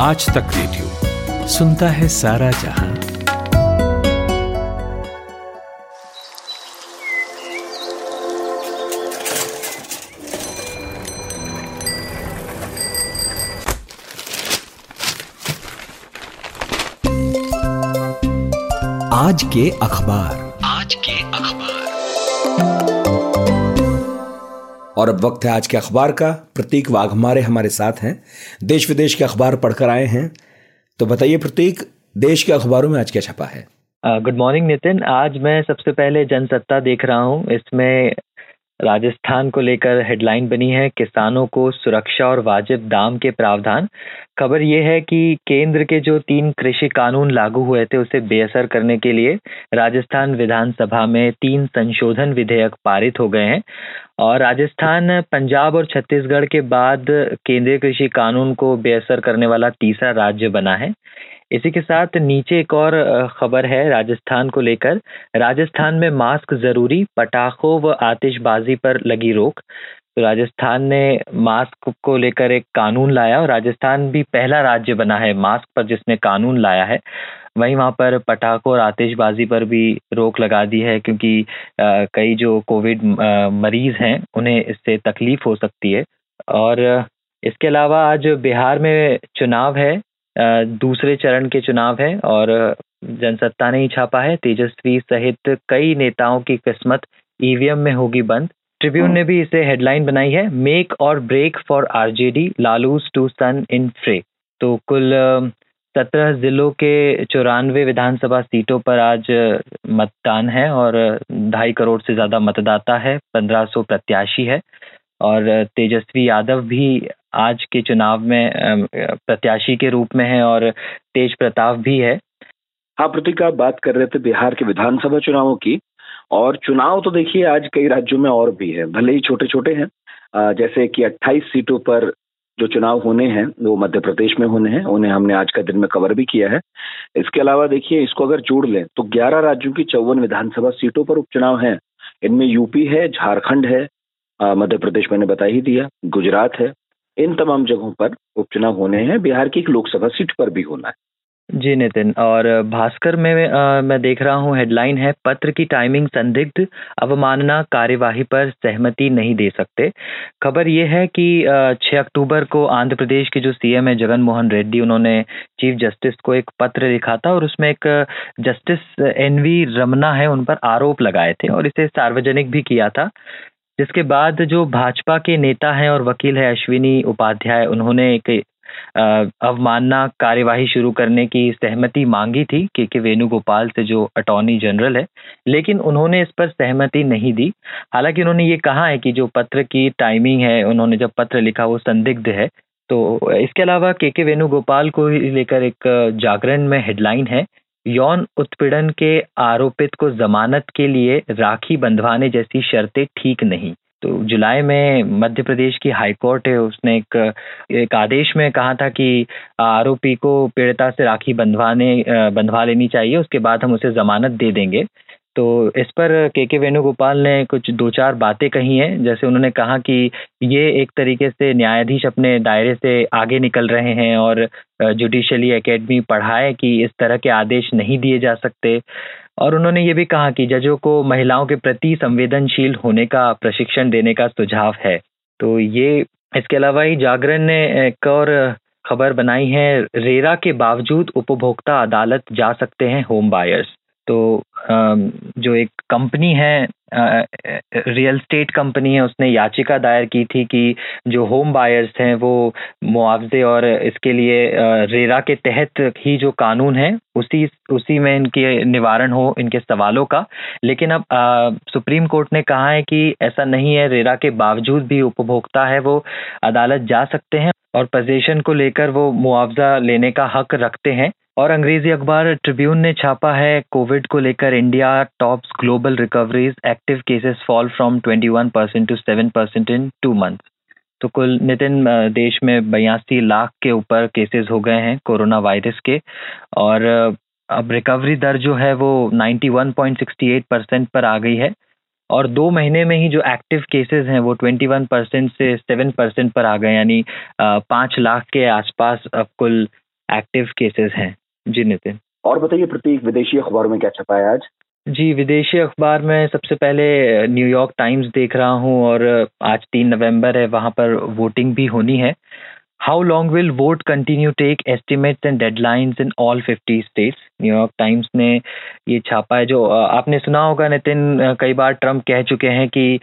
आज तक रेडियो सुनता है सारा जहाँ। आज के अखबार। और अब वक्त है आज के अखबार का। प्रतीक वाघ हमारे हमारे साथ हैं। देश विदेश के अखबार पढ़कर आए हैं। तो बताइए प्रतीक, देश के अखबारों में आज क्या छपा है? Good morning Nitin. आज मैं सबसे पहले जनसत्ता देख रहा हूँ। इसमें राजस्थान को लेकर हेडलाइन बनी है, किसानों को सुरक्षा और वाजिब दाम के प्रावधान। खबर ये है कि केंद्र के जो तीन कृषि कानून लागू हुए थे, उसे बेअसर करने के लिए राजस्थान विधानसभा में तीन संशोधन विधेयक पारित हो गए हैं। और राजस्थान, पंजाब और छत्तीसगढ़ के बाद केंद्रीय कृषि कानून को बेअसर करने वाला तीसरा राज्य बना है। इसी के साथ नीचे एक और खबर है राजस्थान को लेकर। राजस्थान में मास्क ज़रूरी, पटाखों व आतिशबाजी पर लगी रोक। तो राजस्थान ने मास्क को लेकर एक कानून लाया और राजस्थान भी पहला राज्य बना है मास्क पर जिसने कानून लाया है। वहीं वहाँ पर पटाखों और आतिशबाजी पर भी रोक लगा दी है क्योंकि कई जो कोविड मरीज़ हैं, उन्हें इससे तकलीफ़ हो सकती है। और इसके अलावा आज बिहार में चुनाव है। दूसरे चरण के चुनाव है और जनसत्ता ने ही छापा है। तेजस्वी सहित कई नेताओं की किस्मत ईवीएम में होगी बंद। ट्रिब्यून ने भी इसे हेडलाइन बनाई है मेक और break for RJD Lalu's two son in fray तो कुल सत्रह जिलों के चौरानवे विधानसभा सीटों पर आज मतदान है और ढाई करोड़ से ज़्यादा मतदाता है पंद्रह सौ प्रत्याशी है। और तेजस्वी यादव भी आज के चुनाव में प्रत्याशी के रूप में है और तेज प्रताप भी है। हाँ प्रतीक, आप बात कर रहे थे बिहार के विधानसभा चुनावों की और चुनाव तो देखिए आज कई राज्यों में और भी है, भले ही छोटे छोटे हैं जैसे कि 28 सीटों पर जो चुनाव होने हैं, वो मध्य प्रदेश में होने हैं, उन्हें हमने आज का दिन में कवर भी किया है। इसके अलावा देखिए, इसको अगर जोड़ लें तो 11 राज्यों की चौवन विधानसभा सीटों पर उपचुनाव है। इनमें यूपी है, झारखंड है मध्य प्रदेश मैंने बता ही दिया, गुजरात है इन तमाम जगहों पर उपचुनाव होने हैं। बिहार की एक लोकसभा सीट पर भी होना है। जी नितिन और भास्कर में आ, मैं देख रहा हूँ हेडलाइन है पत्र की टाइमिंग संदिग्ध अवमानना कार्यवाही पर सहमति नहीं दे सकते। खबर ये है कि छह अक्टूबर को आंध्र प्रदेश के जो सीएम है जगन मोहन रेड्डी उन्होंने चीफ जस्टिस को एक पत्र लिखा था और उसमें एक जस्टिस एन वी रमना है उन पर आरोप लगाए थे और इसे सार्वजनिक भी किया था। जिसके बाद जो भाजपा के नेता हैं और वकील है अश्विनी उपाध्याय, उन्होंने एक अवमानना कार्यवाही शुरू करने की सहमति मांगी थी के के वेणुगोपाल से जो अटॉर्नी जनरल है। लेकिन उन्होंने इस पर सहमति नहीं दी। हालाँकि उन्होंने ये कहा है कि जो पत्र की टाइमिंग है, उन्होंने जब पत्र लिखा वो संदिग्ध है। तो इसके अलावा के के वेणुगोपाल को लेकर एक जागरण में हेडलाइन है। यौन उत्पीड़न के आरोपित को जमानत के लिए राखी बंधवाने जैसी शर्तें ठीक नहीं। तो जुलाई में मध्य प्रदेश की हाई कोर्ट है, उसने एक एक आदेश में कहा था कि आरोपी को पीड़िता से राखी बंधवाने, बंधवा लेनी चाहिए, उसके बाद हम उसे जमानत दे देंगे। तो इस पर के के वेणुगोपाल ने कुछ दो चार बातें कही हैं। जैसे उन्होंने कहा कि ये एक तरीके से न्यायाधीश अपने दायरे से आगे निकल रहे हैं और जुडिशली एकेडमी पढ़ाए कि इस तरह के आदेश नहीं दिए जा सकते। और उन्होंने ये भी कहा कि जजों को महिलाओं के प्रति संवेदनशील होने का प्रशिक्षण देने का सुझाव है। तो ये, इसके अलावा ही जागरण ने एक और खबर बनाई है, रेरा के बावजूद उपभोक्ता अदालत जा सकते हैं होम बायर्स। तो जो एक कंपनी है रियल स्टेट कंपनी है, उसने याचिका दायर की थी कि जो होम बायर्स हैं, वो मुआवजे और इसके लिए रेरा के तहत ही जो कानून है, उसी उसी में इनके निवारण हो, इनके सवालों का। लेकिन अब सुप्रीम कोर्ट ने कहा है कि ऐसा नहीं है, रेरा के बावजूद भी उपभोक्ता है, वो अदालत जा सकते हैं और पोजीशन को लेकर वो मुआवजा लेने का हक रखते हैं। और अंग्रेज़ी अखबार ट्रिब्यून ने छापा है कोविड को लेकर India tops global recoveries active cases fall from 21 percent to 7 percent in two month तो कुल नितिन देश में बयासी लाख के ऊपर केसेस हो गए हैं कोरोना वायरस के। और अब रिकवरी दर जो है वो 91.68 परसेंट पर आ गई है। और दो महीने में ही जो एक्टिव केसेस हैं वो 21 परसेंट से 7 परसेंट पर आ गए यानी पाँच लाख के आसपास अब कुल एक्टिव केसेस हैं। जी नितिन। और बताइए प्रतीक विदेशी अखबारों में क्या छपा है आज? जी विदेशी अखबार में सबसे पहले न्यूयॉर्क टाइम्स देख रहा हूँ और आज तीन नवंबर है वहाँ पर वोटिंग भी होनी है। How long will vote continue take estimates and deadlines in all fifty states New York Times ने ये छापा है जो आपने सुना होगा नितिन कई बार ट्रंप कह चुके हैं कि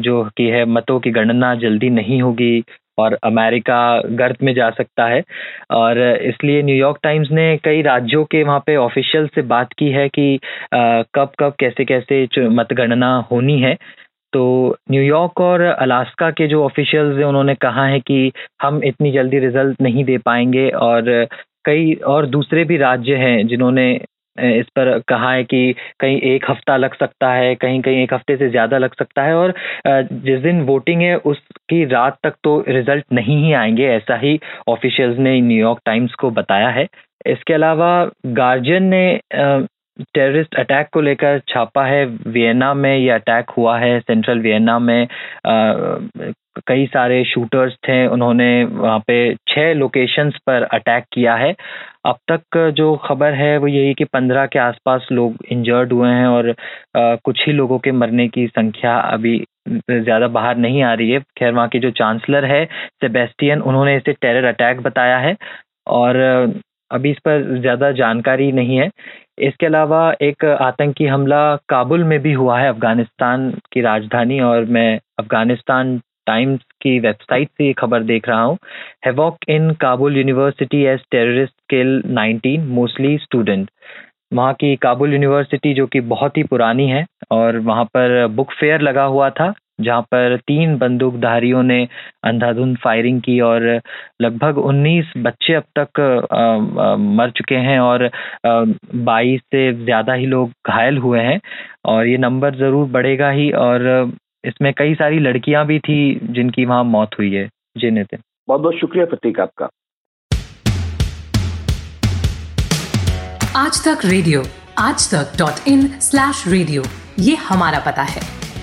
जो कि है मतों की गणना जल्दी नहीं होगी। और अमेरिका गर्त में जा सकता है। और इसलिए न्यूयॉर्क टाइम्स ने कई राज्यों के वहाँ पे ऑफिशियल से बात की है कि कब कब कैसे कैसे मतगणना होनी है। तो न्यूयॉर्क और अलास्का के जो ऑफिशियल्स हैं, उन्होंने कहा है कि हम इतनी जल्दी रिज़ल्ट नहीं दे पाएँगे और कई और दूसरे भी राज्य हैं जिन्होंने इस पर कहा है कि कहीं एक हफ़्ता लग सकता है, कहीं कहीं एक हफ़्ते से ज़्यादा लग सकता है और जिस दिन वोटिंग है उसकी रात तक तो रिज़ल्ट नहीं ही आएँगे, ऐसा ही ऑफिशियल्स ने न्यूयॉर्क टाइम्स को बताया है। इसके अलावा गार्जियन ने टेररिस्ट अटैक को लेकर छापा है वियना में ये अटैक हुआ है सेंट्रल वियना में। कई सारे शूटर्स थे उन्होंने वहाँ पे छह लोकेशंस पर अटैक किया है। अब तक जो खबर है वो यही कि पंद्रह के आसपास लोग इंजर्ड हुए हैं और आ, कुछ ही लोगों के मरने की संख्या अभी ज़्यादा बाहर नहीं आ रही है। खैर वहाँ के जो चांसलर है सेबेस्टियन उन्होंने इसे टेरर अटैक बताया है। और अभी इस पर ज़्यादा जानकारी नहीं है। इसके अलावा एक आतंकी हमला काबुल में भी हुआ है अफ़गानिस्तान की राजधानी और मैं अफ़गानिस्तान टाइम्स की वेबसाइट से ये खबर देख रहा हूँ। Havoc in Kabul university as terrorist kill 19 mostly student. वहाँ की काबुल यूनिवर्सिटी जो कि बहुत ही पुरानी है और वहाँ पर बुक फेयर लगा हुआ था। जहाँ पर तीन बंदूकधारियों ने अंधाधुंध फायरिंग की और लगभग 19 बच्चे अब तक मर चुके हैं और 22 से ज़्यादा ही लोग घायल हुए हैं और ये नंबर ज़रूर बढ़ेगा ही और इसमें कई सारी लड़कियाँ भी थी जिनकी वहाँ मौत हुई है। जी नितिन। बहुत बहुत शुक्रिया प्रतीक आपका। आज तक रेडियो आज तक डॉट इन स्लैश रेडियो ये हमारा पता है।